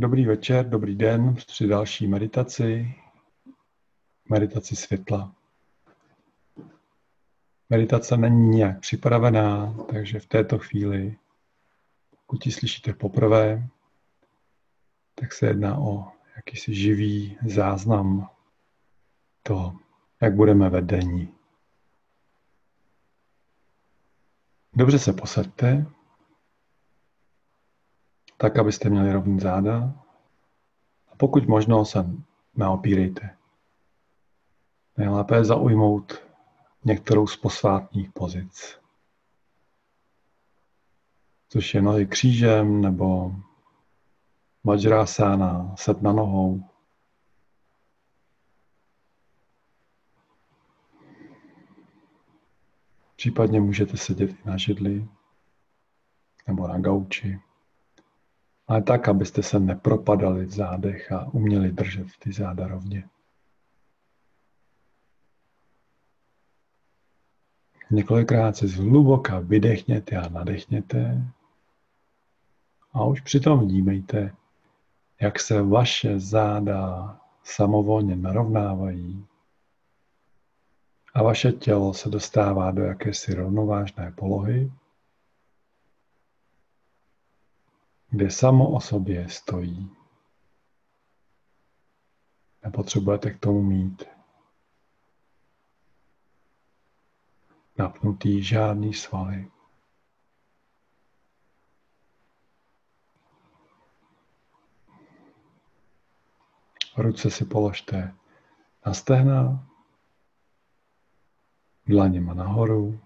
Dobrý večer, dobrý den při další meditaci, meditaci světla. Meditace není nějak připravená, takže v této chvíli, pokud ji slyšíte poprvé, tak se jedná o jakýsi živý záznam toho, jak budeme vedení. Dobře se posaďte, tak, abyste měli rovný záda. A pokud možno se neopírejte. Nejlépe je zaujmout některou z posvátných pozic. Což je nohy křížem nebo Vajrasana, set na nohou. Případně můžete sedět i na židli nebo na gauči ale tak, abyste se nepropadali v zádech a uměli držet ty záda rovně. Několikrát se zhluboka vydechněte a nadechněte a už přitom vnímejte, jak se vaše záda samovolně narovnávají a vaše tělo se dostává do jakési rovnovážné polohy, kde samo o sobě stojí. Nepotřebujete k tomu mít napnutý žádný svaly. Ruce si položte na stehna, dlaněma nahoru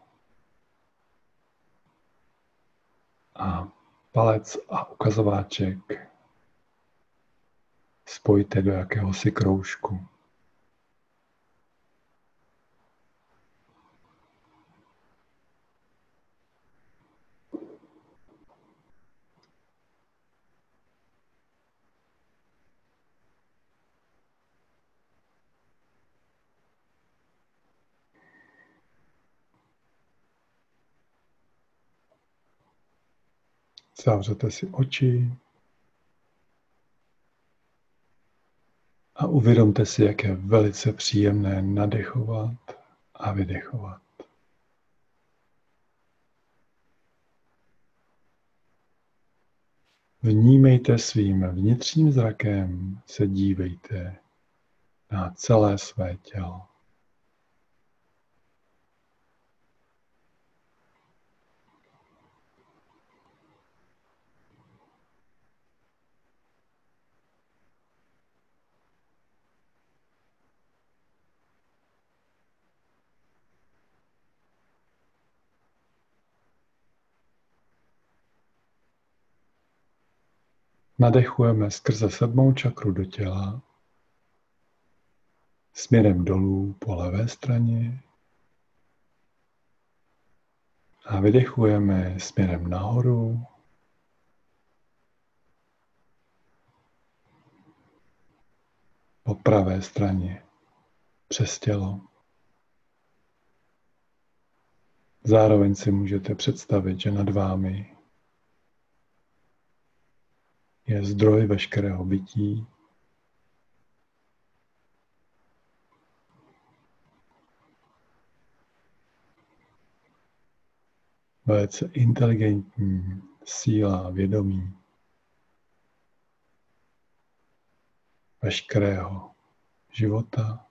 a palec a ukazováček spojte do jakéhosi kroužku. Zavřete si oči a uvědomte si, jak je velice příjemné nadechovat a vydechovat. Vnímejte svým vnitřním zrakem, se dívejte na celé své tělo. Nadechujeme skrze sedmou čakru do těla, směrem dolů po levé straně a vydechujeme směrem nahoru po pravé straně přes tělo. Zároveň si můžete představit, že nad vámi je zdroj veškerého bytí. Velice inteligentní síla vědomí veškerého života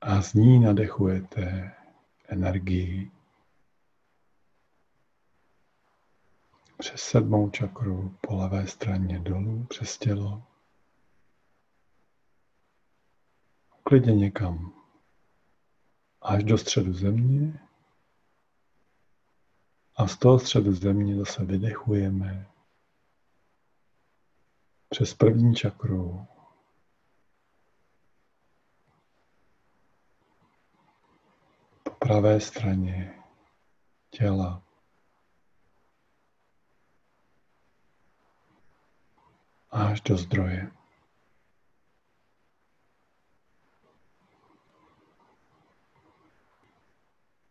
a z ní nadechujete energii přes sedmou čakru po levé straně dolů přes tělo. Klidně někam až do středu země. A z toho středu země zase vydechujeme přes první čakru po pravé straně těla až do zdroje.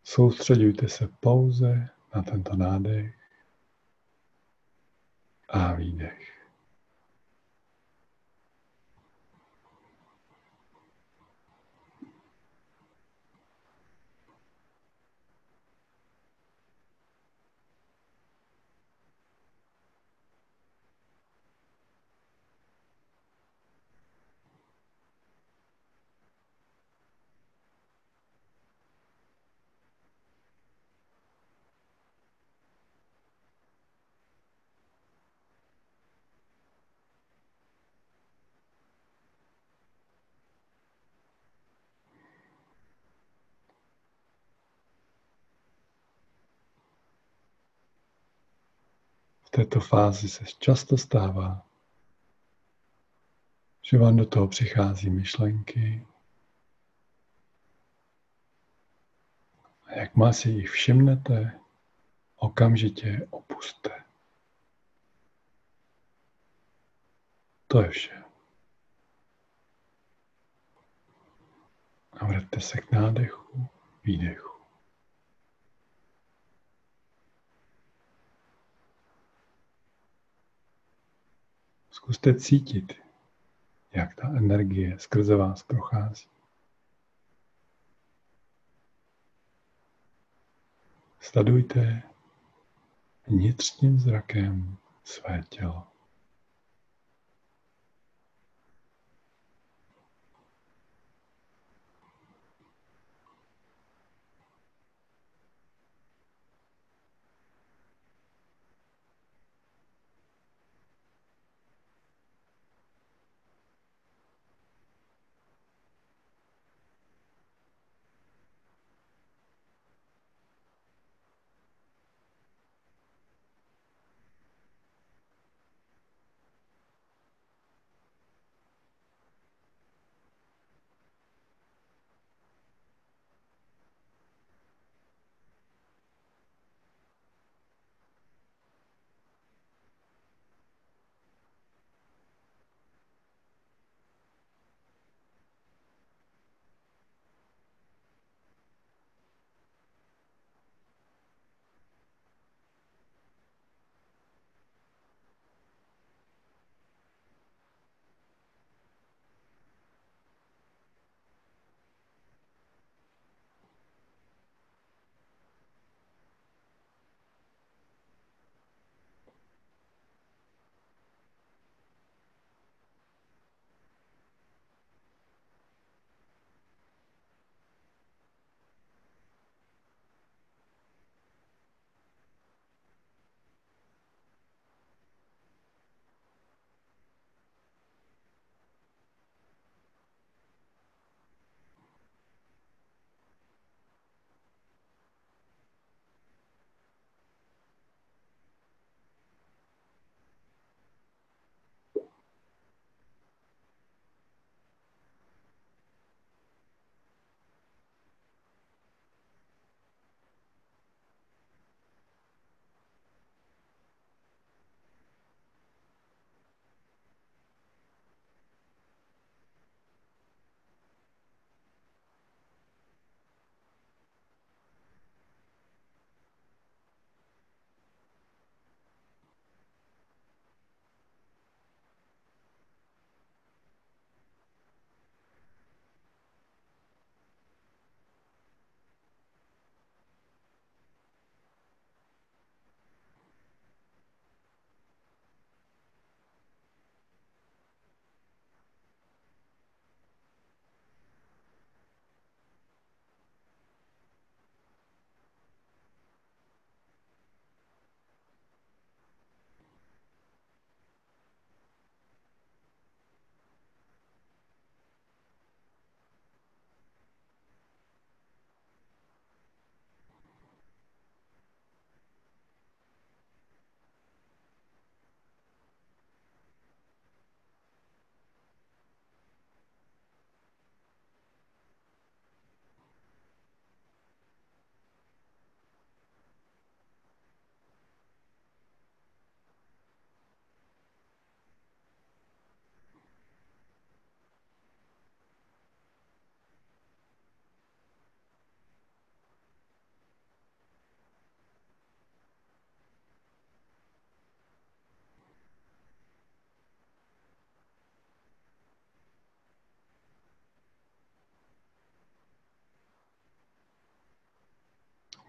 Soustředujte se pouze na tento nádech a výdech. Této fázi se často stává, že vám do toho přichází myšlenky. A jakmile si jich všimnete, okamžitě opuste. To je vše. A vraťte se k nádechu, výdechu. Zkuste cítit, jak ta energie skrze vás prochází. Sledujte vnitřním zrakem své tělo.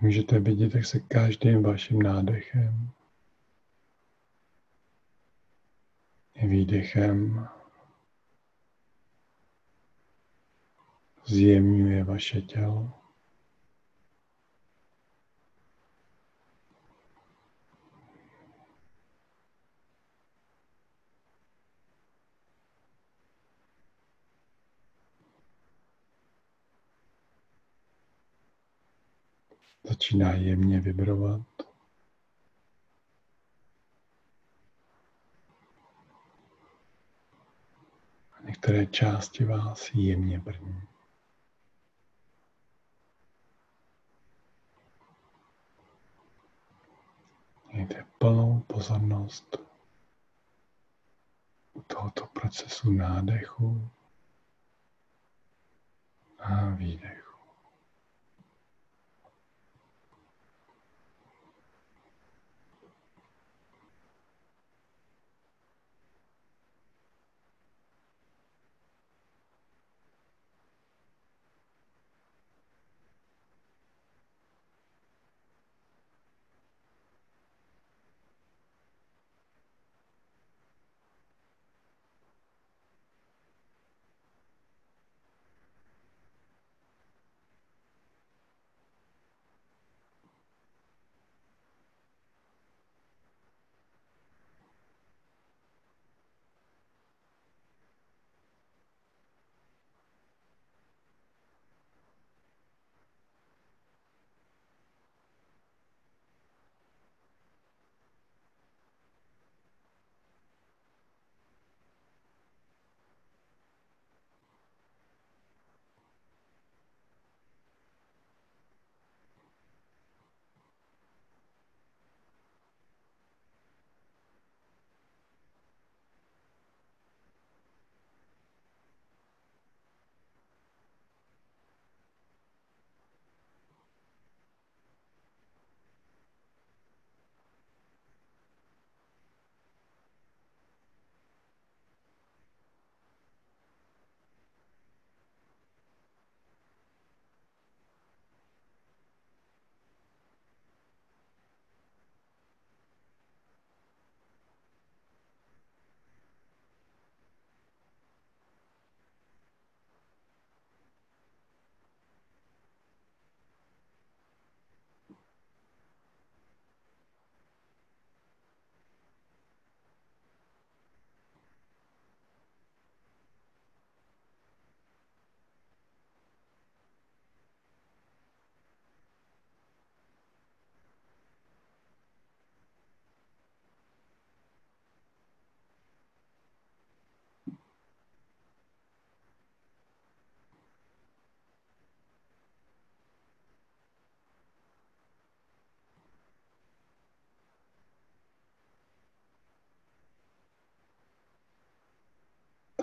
Můžete vidět, jak se každým vaším nádechem i výdechem zjemňuje vaše tělo. Začíná jemně vibrovat. Některé části vás jemně brní. Mějte plnou pozornost u tohoto procesu nádechu a výdechu.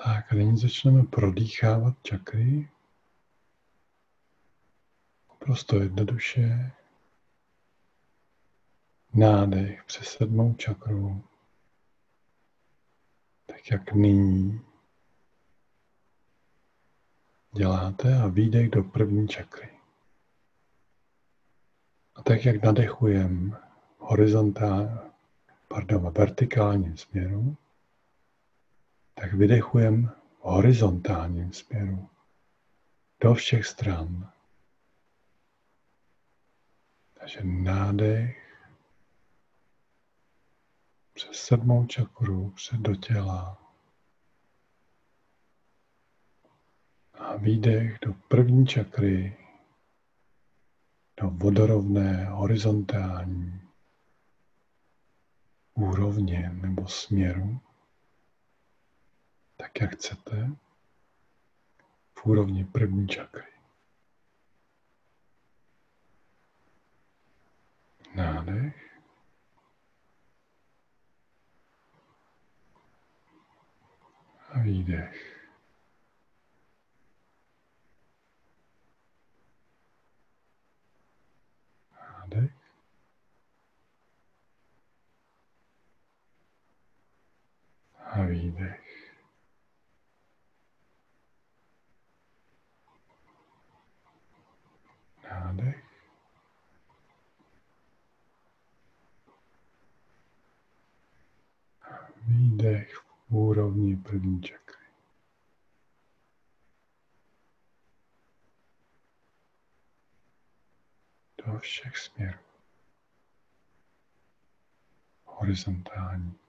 Tak a nyní začneme prodýchávat čakry. Prosto jednoduše. Nádech přes sedmou čakru. Tak jak nyní děláte a výdech do první čakry. A tak jak nadechujeme horizontálně, pardon, vertikálním směru, tak vydechujeme v horizontálním směru do všech stran. Takže nádech přes sedmou čakru, před do těla. A výdech do první čakry, do vodorovné horizontální úrovně nebo směru tak, jak chcete, v úrovni první čakry. Nádech. A výdech. Nádech. A výdech. Nádech. Výdech v úrovni první čakry. Do všech směrů. Horizontální.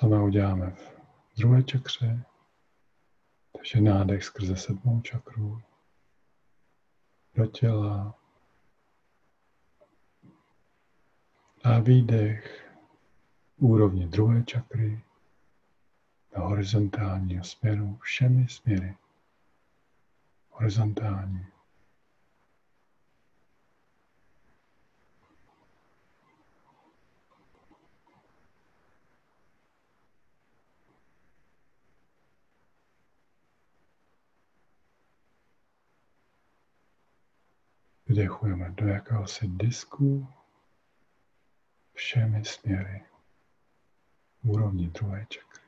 Samé uděláme v druhé čakře. Takže nádech skrze sedmou čakru do těla a výdech úrovně druhé čakry do horizontálního směru všemi směry. Horizontální. Vdechujeme do jakéhosi disku všemi směry úrovni druhé čakry.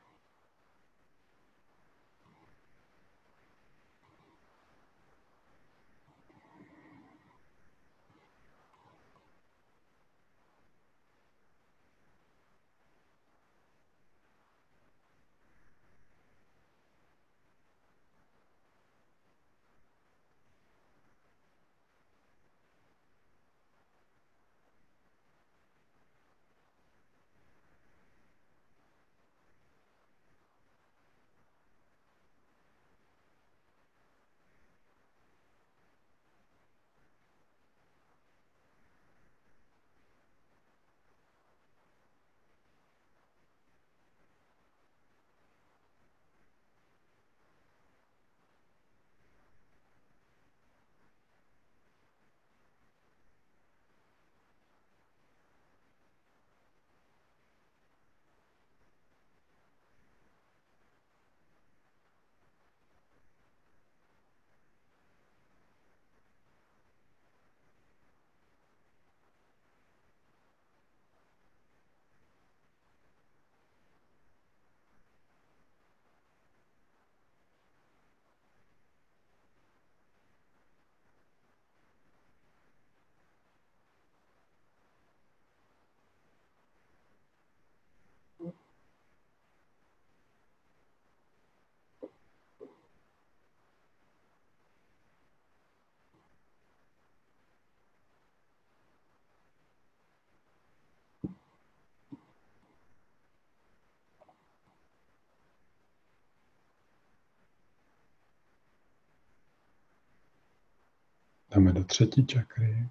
Jdeme do třetí čakry.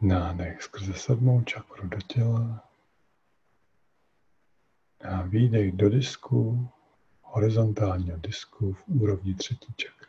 Nádech skrze sedmou čakru do těla. A výdech do disku, horizontálního disku v úrovni třetí čakry.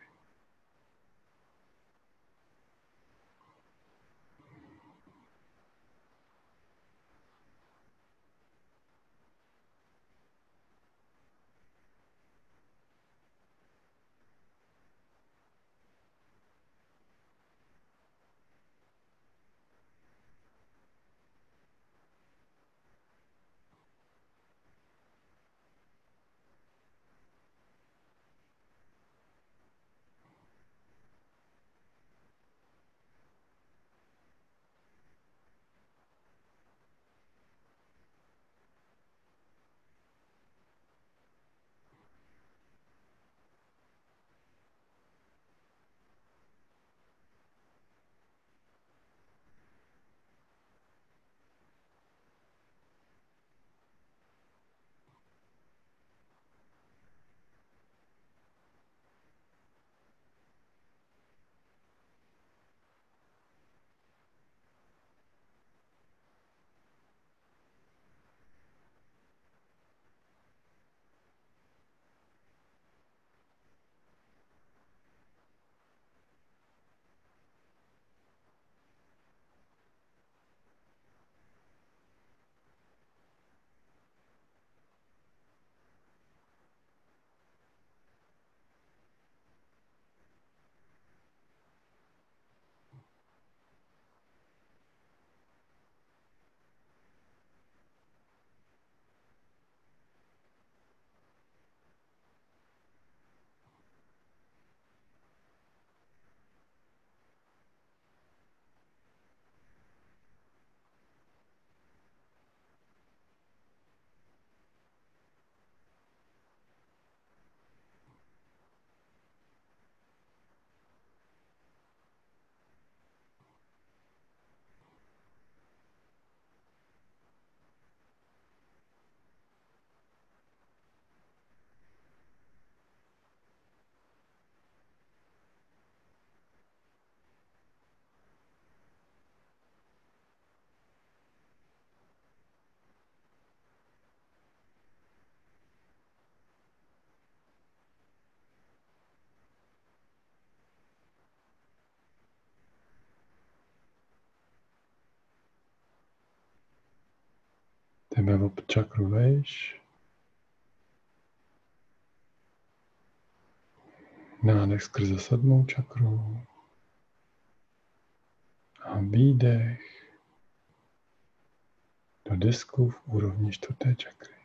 Čakru vejš. Nádech skrze sedmou čakru. A výdech do disku v úrovni čtvrté čakry.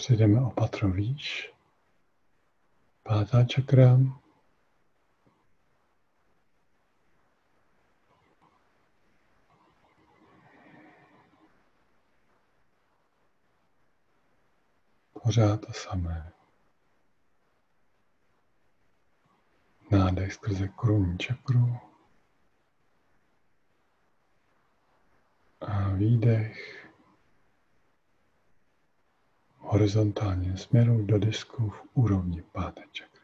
Přijdeme o patro výš. Pátá čakra. Pořád to samé. Nádech skrze korunní čakru. A výdech horizontálním směru do disku v úrovni páté čakry.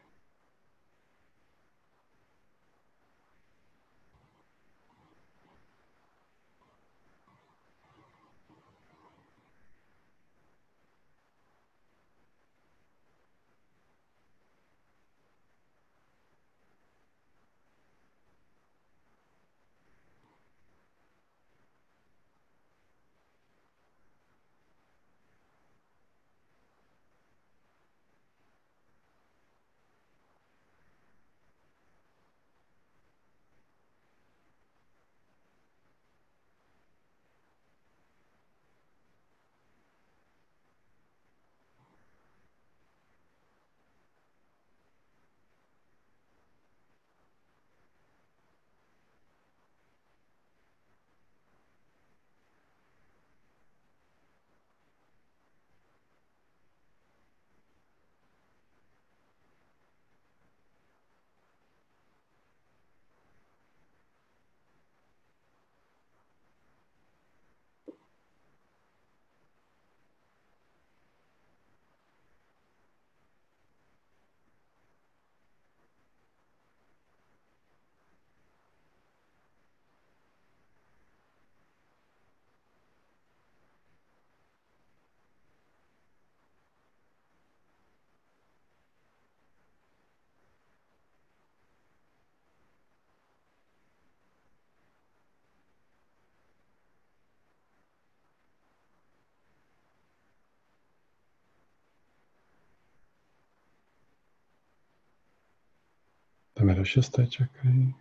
Jdeme do šesté čakry.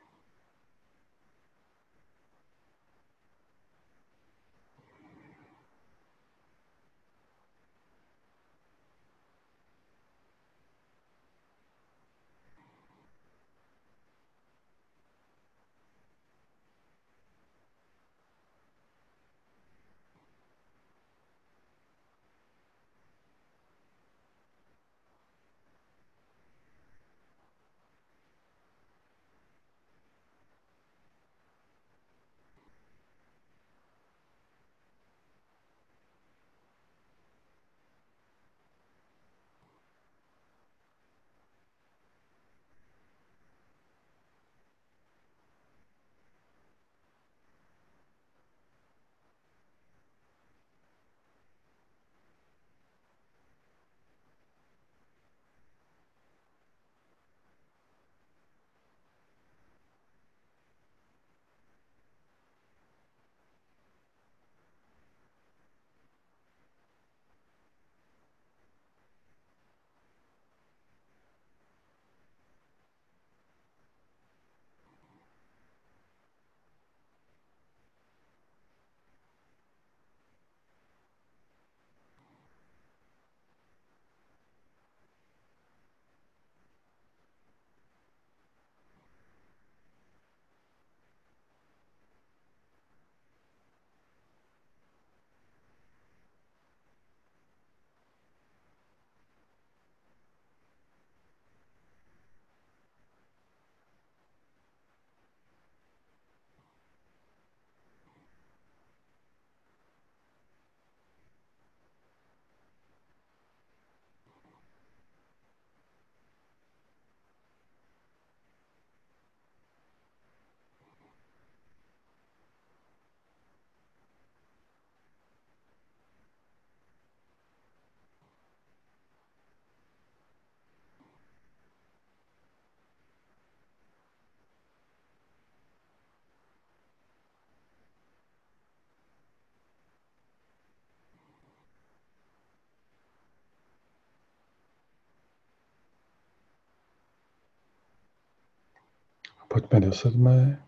Pojďme do sedmé.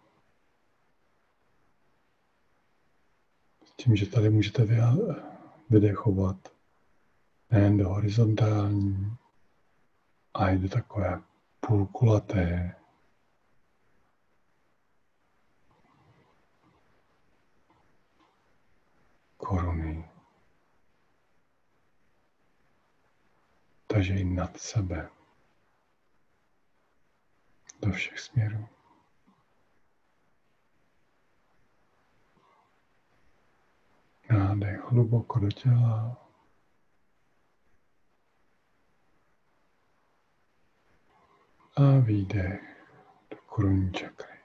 S tím, že tady můžete vydechovat nejen do horizontální, a i do takové půlkulaté koruny. Takže i nad sebe do všech směrů. Nádech hluboko do těla. A výdech do korunní čakry.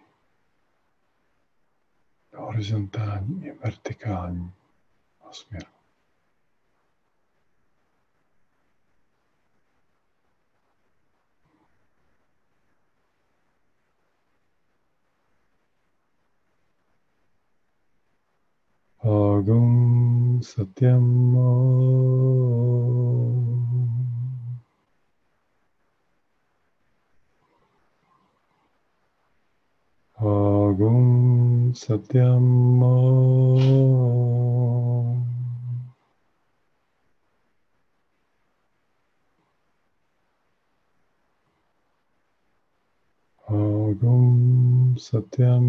Do horizontální i vertikální směru. Agum Satyam Agum Satyam Agum Satyam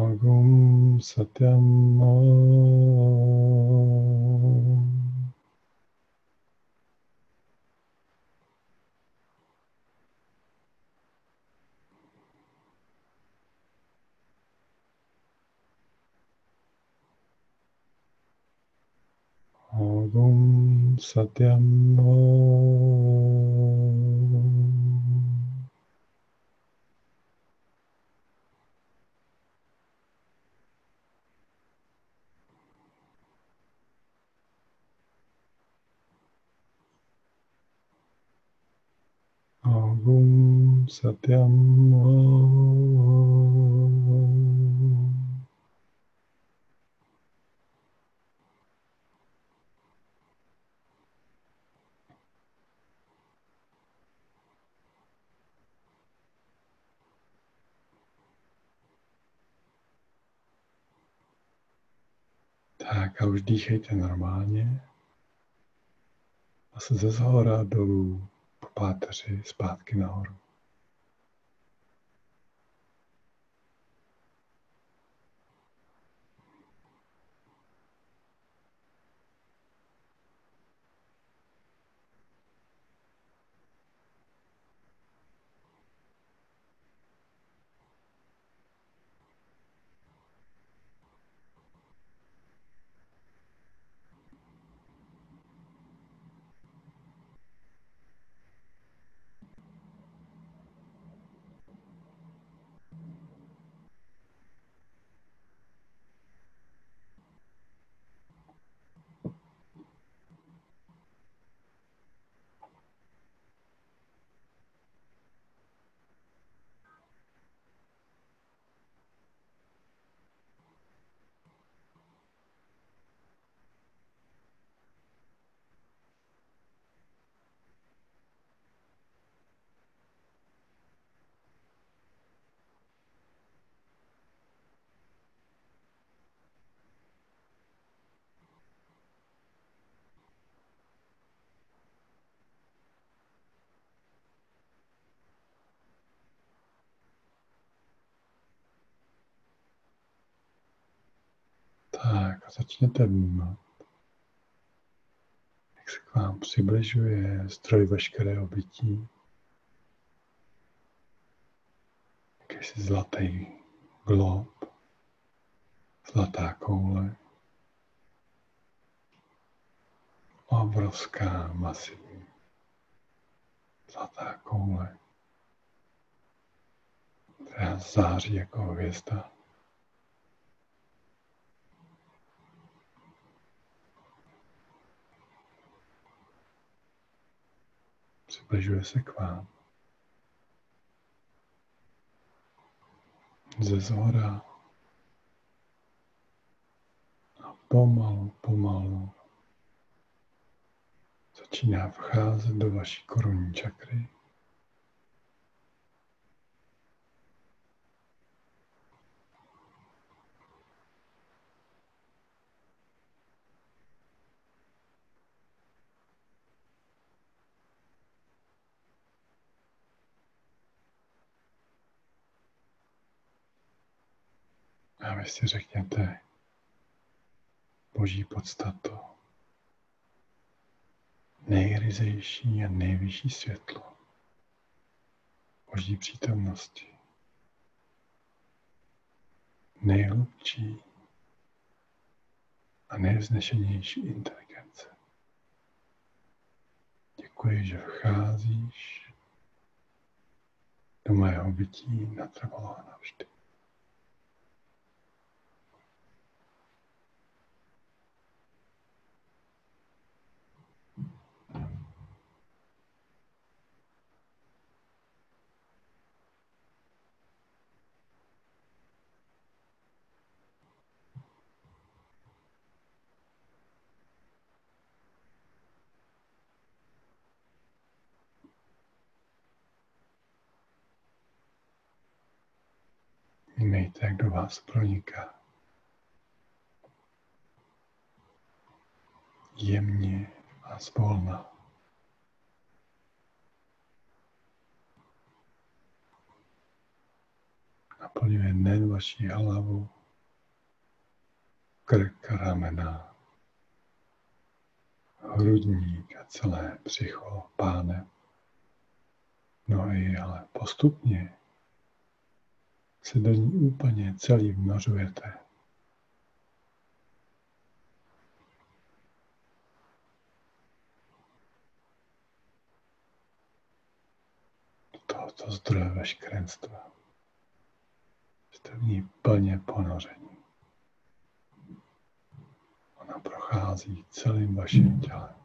Agum Satyam Agum Satyam Agum Satyam Tak a už dýchejte normálně. A se ze zhora dolů páteři zpátky nahoru. Tak začněte vnímat, jak se k vám přibližuje stroj veškerého bytí. Jakýsi zlatý glob, zlatá koule, obrovská masivní zlatá koule, která září jako hvězda. Přibližuje se k vám. Ze zhora. A pomalu, pomalu začíná vcházet do vaší korunní čakry. Vy si řekněte boží podstatu. nejryzejší a nejvyšší světlo Boží přítomnosti. Nejhlubší a nejvznešenější inteligence. Děkuji, že vcházíš do mého bytí natrvalo a navždy. Vnímejte, jak do vás proniká. Jemně a zvolna. Naplňuje nejen vaši hlavu, krk ramena, hrudník a celé psycho páne. Nohy, ale postupně se do ní úplně celý vnořujete. Tohoto zdroje veškerenstva. Jste v ní plně ponoření. Ona prochází celým vaším tělem.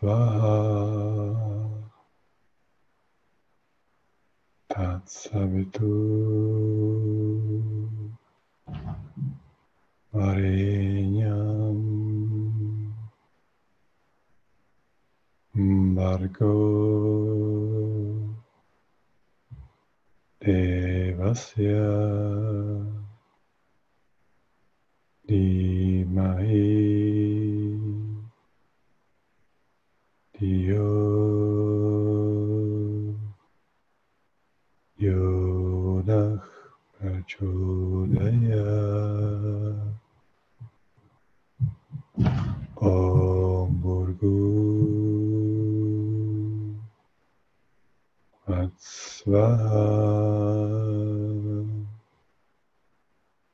Svaha. Tatsavitu Varenyam Bargo Devasya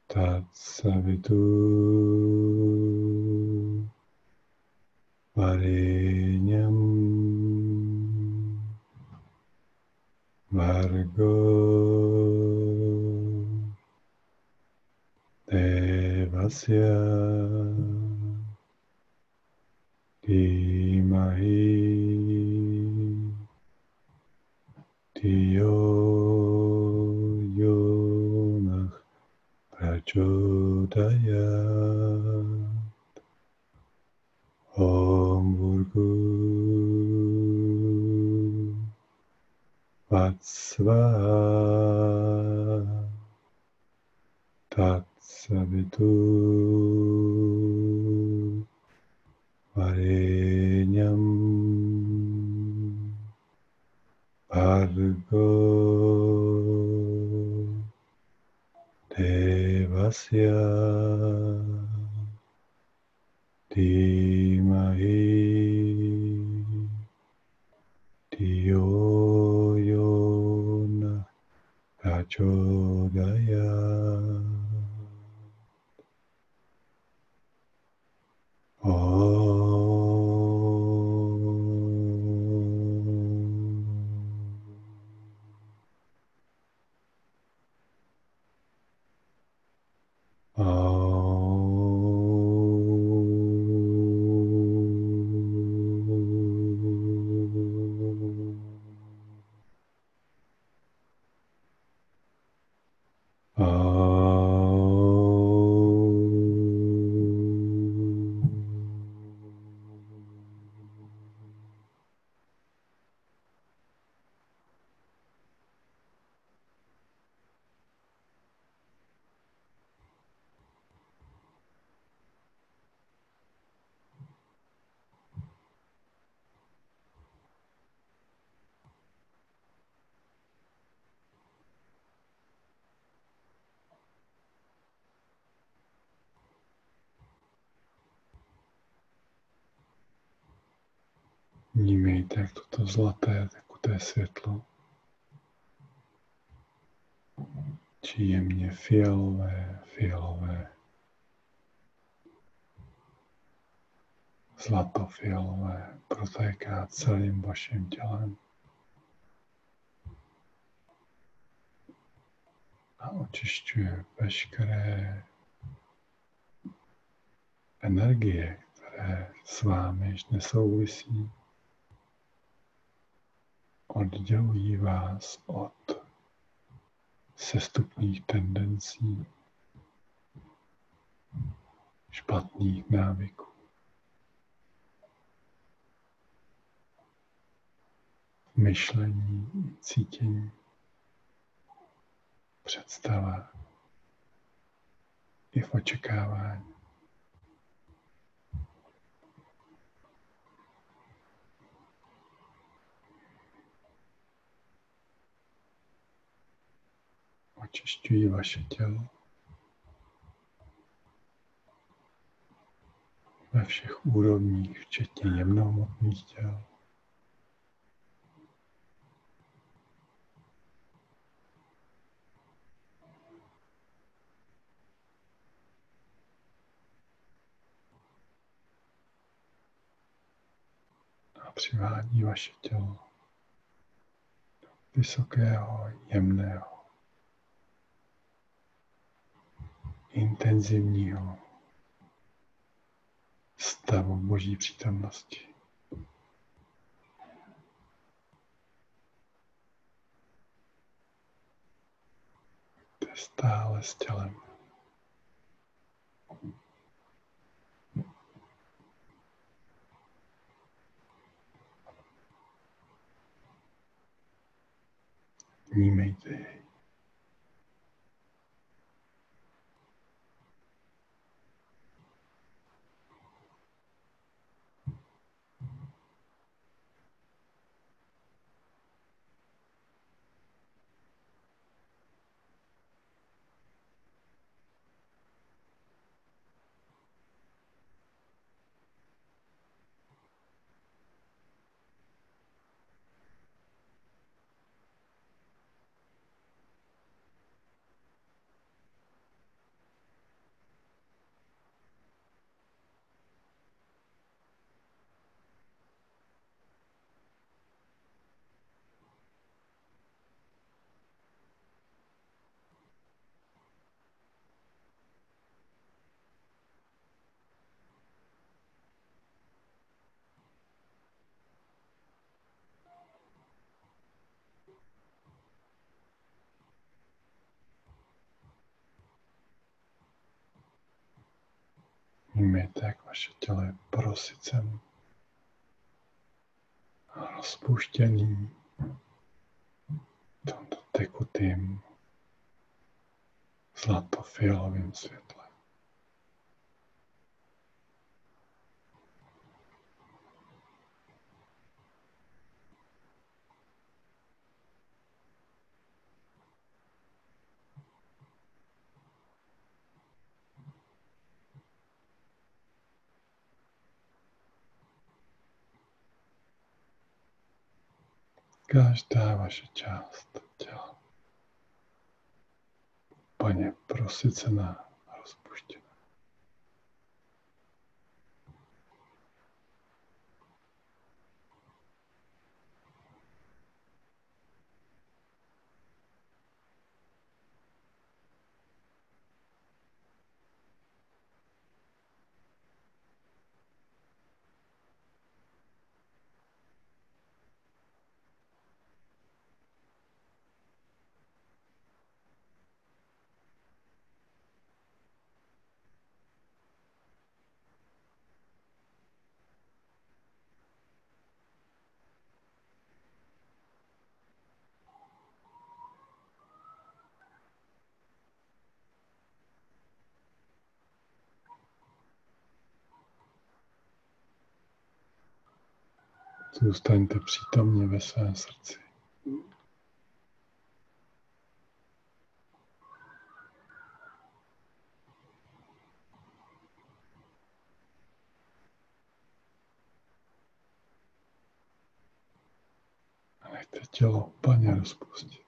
Tatsavitu. Varenyam, Vargo. Devasya. Dimahi Diyo Prachodayat Om Vurgu Vatsva Tatsavitu Varenyam Bhargo Te Tasya Dimahi Diyo Yona. Prachodayat Vnímejte, jak toto zlaté, tekuté světlo. Či jemně fialové, fialové, zlatofialové, protéká celým vaším tělem. A očišťuje veškeré energie, které s vámi již nesouvisí oddělují vás od sestupných tendencí, špatných návyků. Myšlení, cítění, představa i v očekávání. Očišťují vaše tělo ve všech úrovních, včetně jemnohmotných těl. Přivádí vaše tělo do vysokého, jemného intenzivního stavu Boží přítomnosti. To je stále s tělem. Vnímejte jej. Vnímejte, jak vaše tělo je prosycen a rozpuštěný tomto tekutým zlatofialovým světlem. Každá vaše část těla. Úplně prosycená a rozpuštěná. Zůstaňte přítomně ve svém srdci. Nechte tělo úplně rozpustit.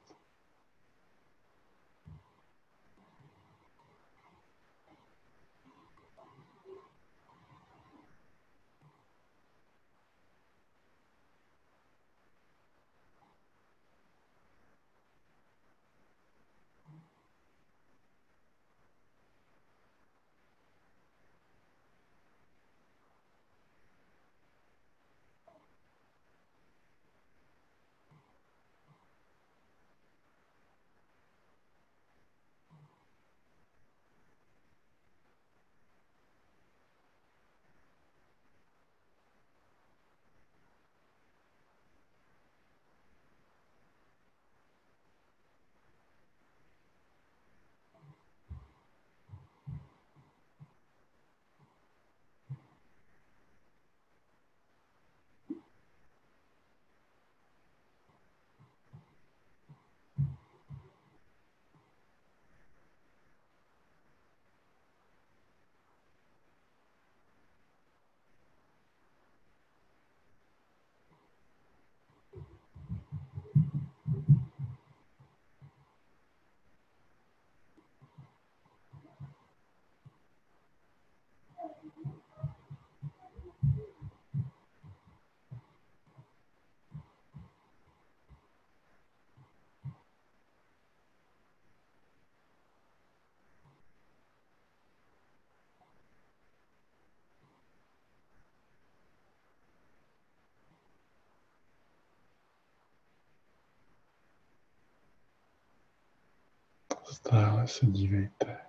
Stále se dívejte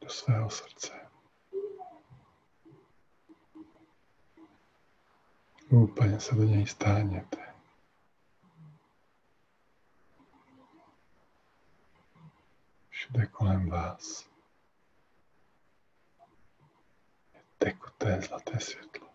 do svého srdce. Úplně se do něj stáhněte. Všude kolem vás je tekuté zlaté světlo.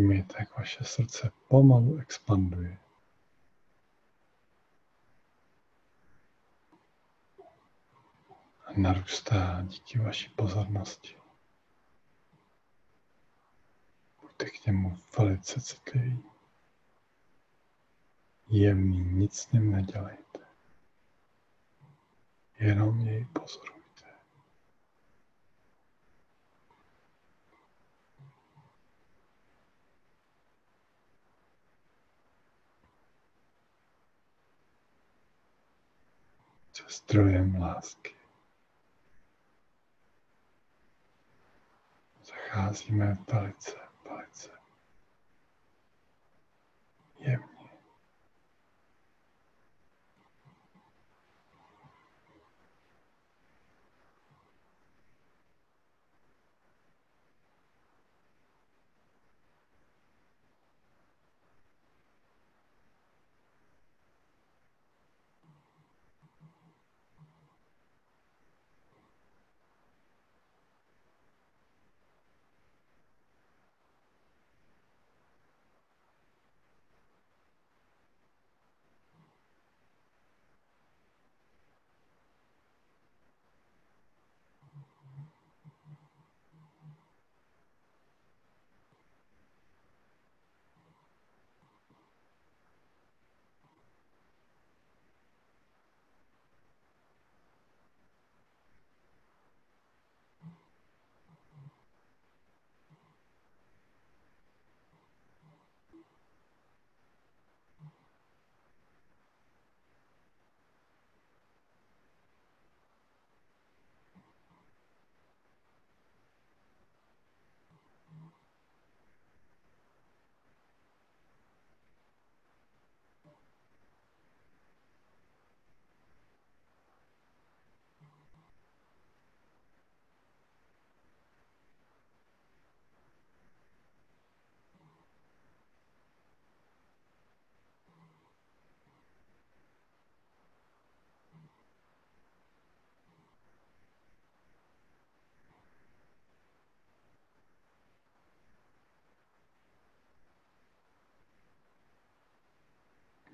Vnímejte, jak vaše srdce pomalu expanduje. A narůstá díky vaší pozornosti. Buďte k němu velice citliví. Jemný, nic s ním nedělejte. Jenom jej pozorujte. Se zdrojem lásky. Zacházíme velice, velice jemně.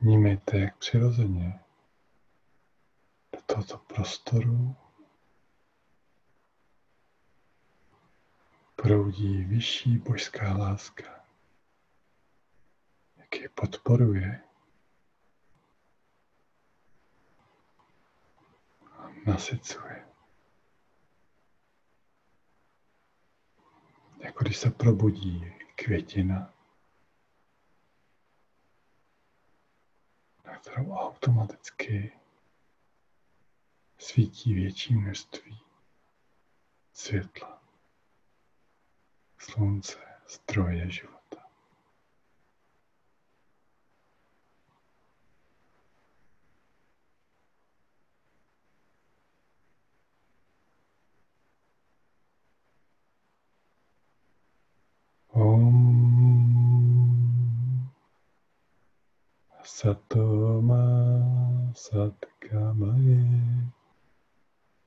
Vnímejte, jak přirozeně do tohoto prostoru proudí vyšší božská láska, jak ji podporuje a nasycuje. Jako když se probudí květina, kterou automaticky svítí větší množství světla, slunce, zdroje života. Satoma Satkamaye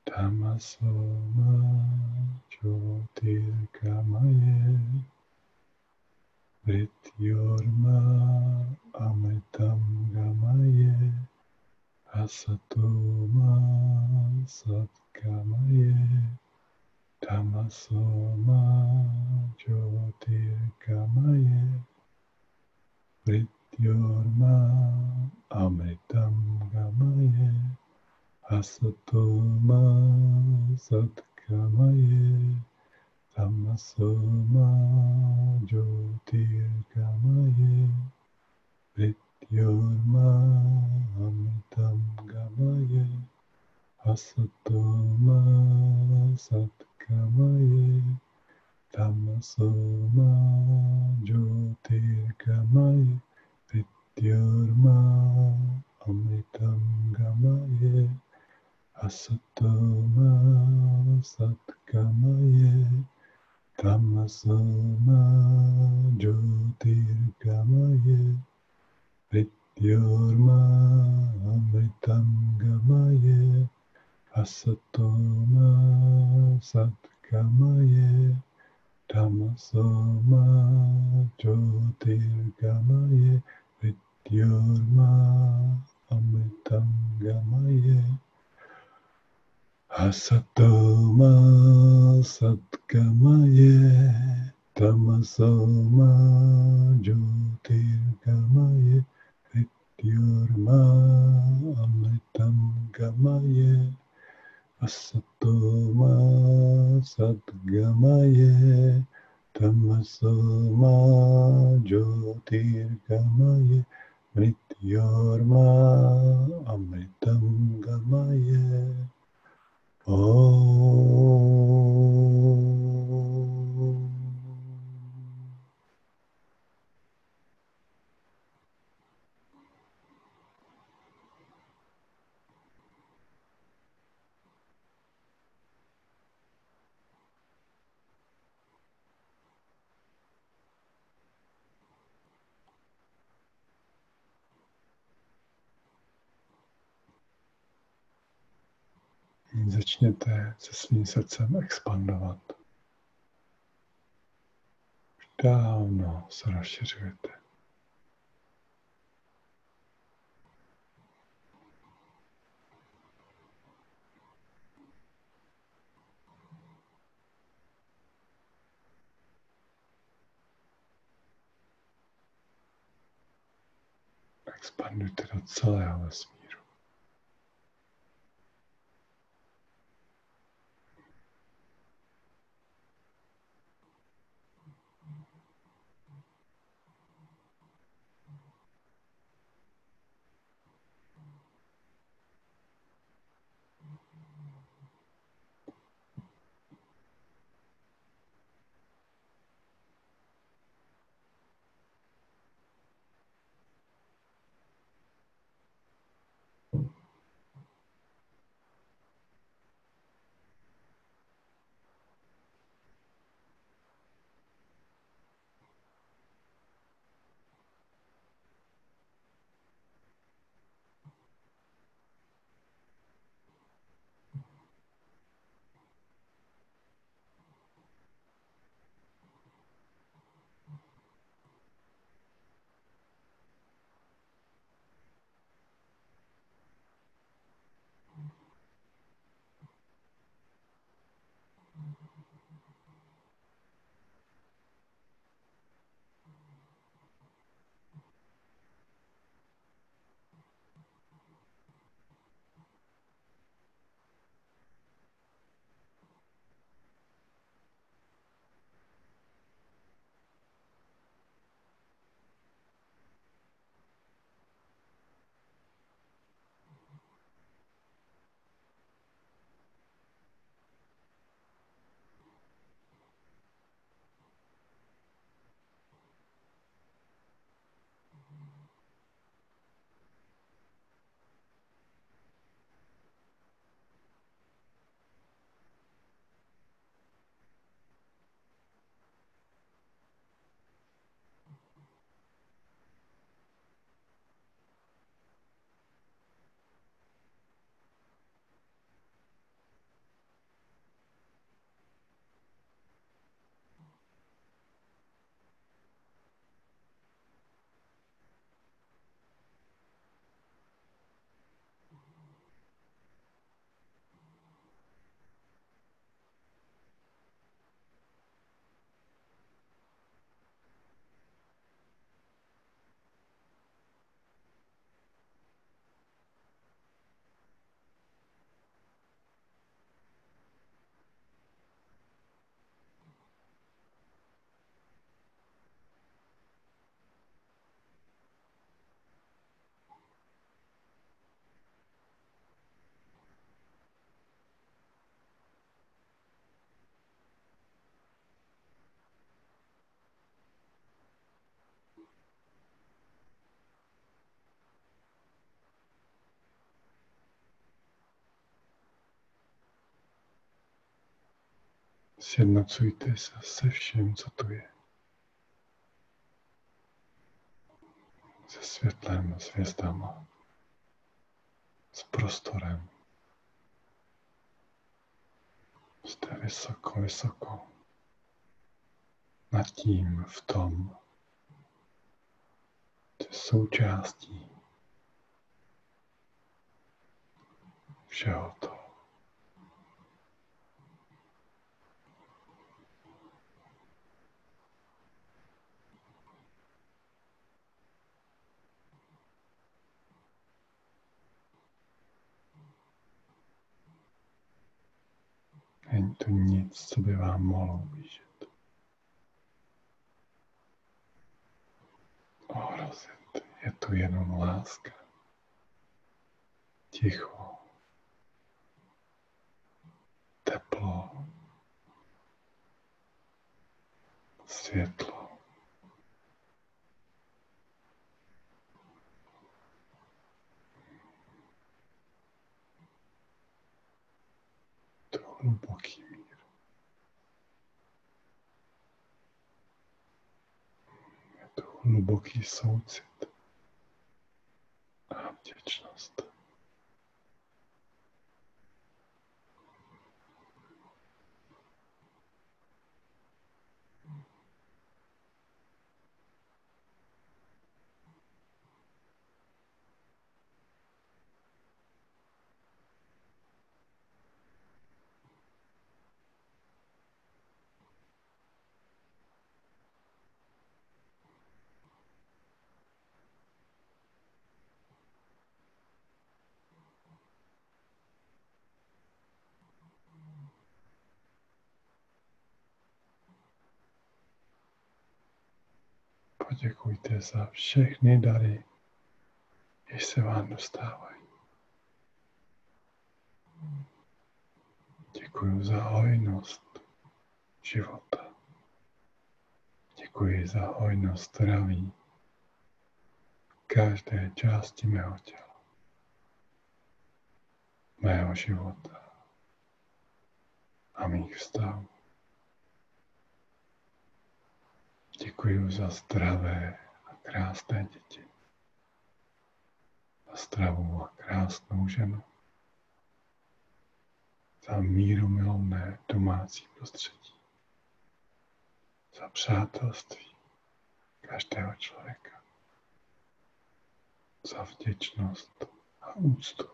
Tamasoma Jyotirgamaye Vrityorma Amitam Gamaye Asatoma Satkamaye Tamasoma Jyotirgamaye Vrityorma योर्मा अमृतं गमये हसतो मा सत्कमये तमसो मा ज्योतिर्गमये मृत्योर्मा अमृतं गमये हसतो मा सत्कमये तमसो मा ज्योतिर्गमये मृत्युर्मा अमृतं गमये असतो मा सत्गमये तमसो मा ज्योतिर्गमये मृत्युर्मा अमृतं गमये असतो मा सत्गमये तमसो मा ज्योतिर्गमये Yorma Amritam Gamaye Asatoma Satgamaye Tamasoma Jyotirgamaye Yorma Amritam Gamaye Asatoma Satgamaye Tamasoma Jyotirgamaye Mrityorma Amritam Gamaye. Om. Začněte se svým srdcem expandovat. Dávno se rozšiřujete. Expandujte do celého vesmíru. Sjednocujte se se vším, co tu je. Se světlem, s hvězdama, s prostorem. Jste vysoko, vysoko nad tím, v tom, jste součástí všeho toho. To nic, co by vám mohlo ublížit. Ohrozit. Je to jenom láska. Ticho. Teplo. Světlo. mír. Je to hluboký poděkujte za všechny dary, jež se vám dostávají. Děkuji za hojnost života. Děkuji za hojnost zdraví každé části mého těla, mého života a mých vztahů. Děkuji za zdravé a krásné děti. Za zdravou a krásnou ženu. Za míru milovné domácí prostředí. Za přátelství každého člověka. Za vděčnost a úctu.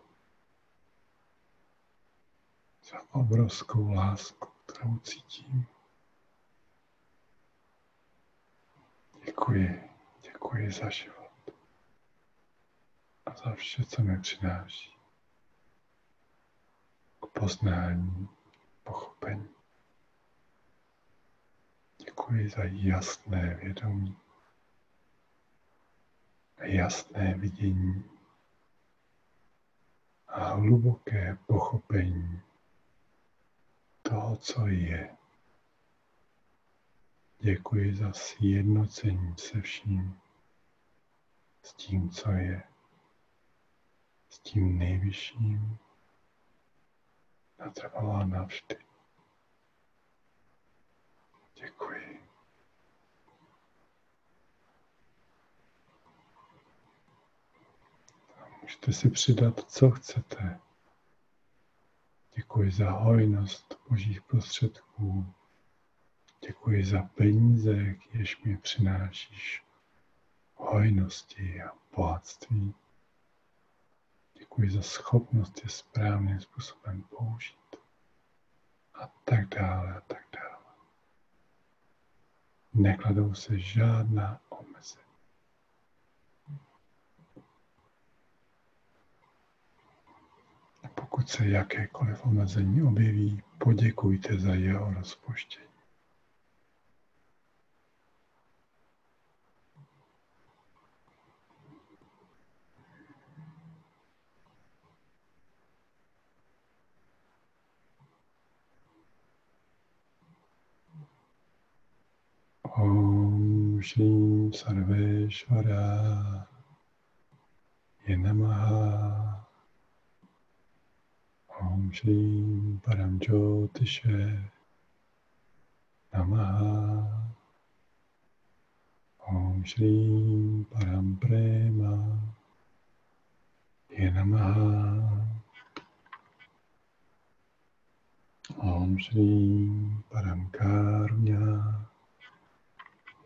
Za obrovskou lásku, kterou cítím Děkuji, děkuji za život a za vše, co mi přináší k poznání, pochopení. Děkuji za jasné vědomí jasné vidění a hluboké pochopení toho, co je. Děkuji za sjednocení se vším, s tím, co je, s tím nejvyšším, natrvalo navždy. Děkuji. A můžete si přidat, co chcete. Děkuji za hojnost božích prostředků, Děkuji za peníze, jež mi přinášíš hojnosti a bohatství. Děkuji za schopnost je správným způsobem použít. A tak dále, a tak dále. Nekladou se žádná omezení. A pokud se jakékoliv omezení objeví, poděkujte za jeho rozpoštění. Om Shri Sarveshvara Yenamaha Om Shri Paramjyotishe. Namaha. Om Shri Param Prema Ye Namaha. Om Shri Param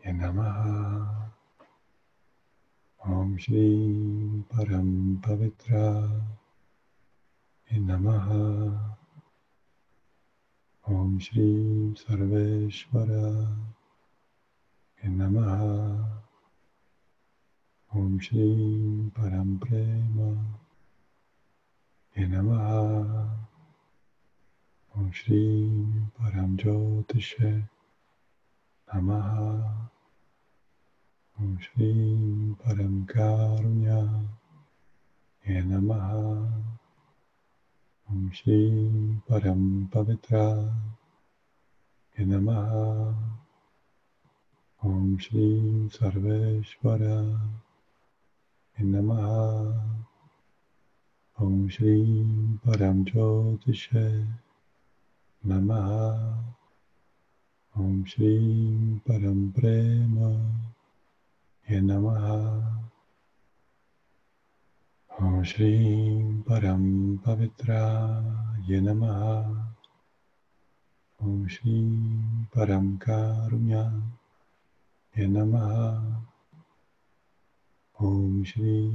Ye Namaha. Om Shri Param Pavitra Ye Namaha. Om Shri Sarveshvara Namaha Om Shri Param Prema Namaha Om Shri Param Jyotishe Namaha Om Shri Param Karunya Namaha Om Shri Param Pavitra Namaha Om Shri Sarveshvara Namaha Om Shri Param Jyotishe Namaha Om Shri Param Prema Namaha Om Shri Param Pavitra Namaha Om Shri Param Karunya Namaha Om Shri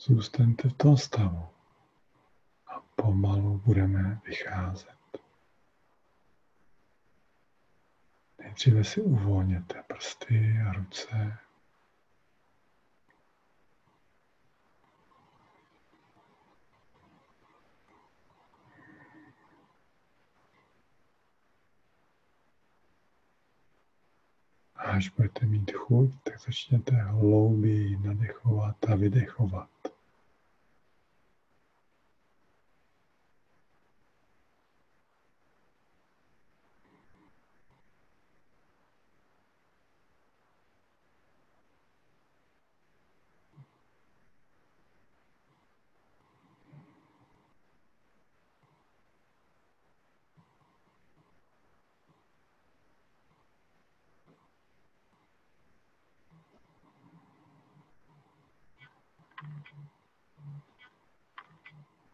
Zůstaňte v tom stavu a pomalu budeme vycházet. Nejdříve si uvolněte prsty a ruce. až budete mít chuť, tak začněte hlouběji nadechovat a vydechovat.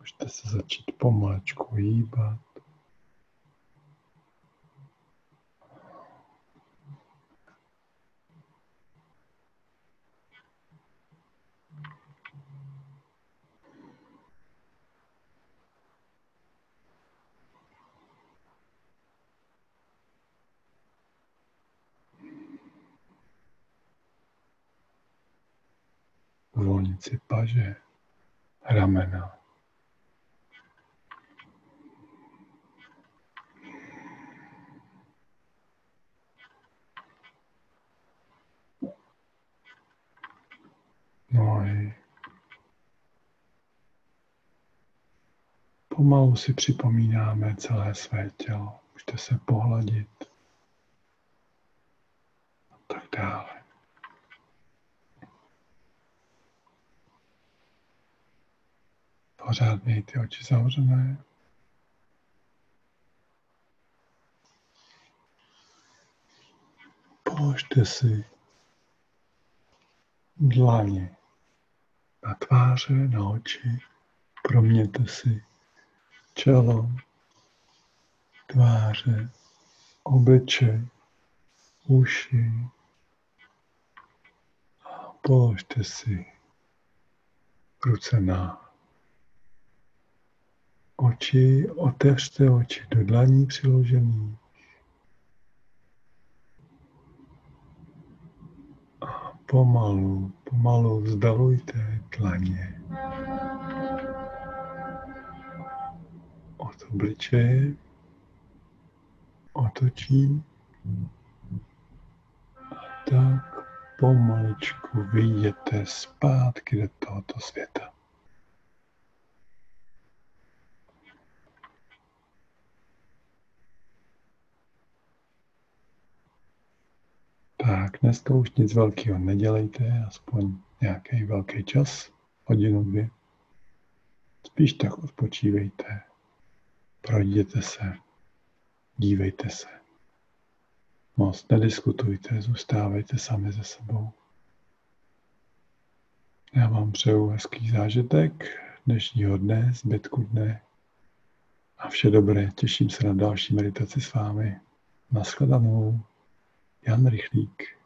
Můžete se začít pomalečku hýbat. Uvolnit si paže, ramena. nohy. Pomalu si připomínáme celé své tělo. Můžete se pohladit a tak dále. Pořád mějte oči zavřené. Položte si dlaně na tváře, na oči. Proměňte si čelo, tváře, obličej, uši. A položte si ruce na oči, otevřte oči do dlaní přiložený. A pomalu, pomalu vzdalujte dlaně obličeje, otočí a tak pomaličku vyjdete zpátky do tohoto světa. Tak, dneska už nic velkého nedělejte, aspoň nějaký velký čas, hodinu, dvě. Spíš tak odpočívejte, projděte se, dívejte se. Moc nediskutujte, zůstávejte sami ze sebou. Já vám přeju hezký zážitek dnešního dne, zbytku dne a vše dobré. Těším se na další meditaci s vámi. Naschledanou. Jan Rychlík.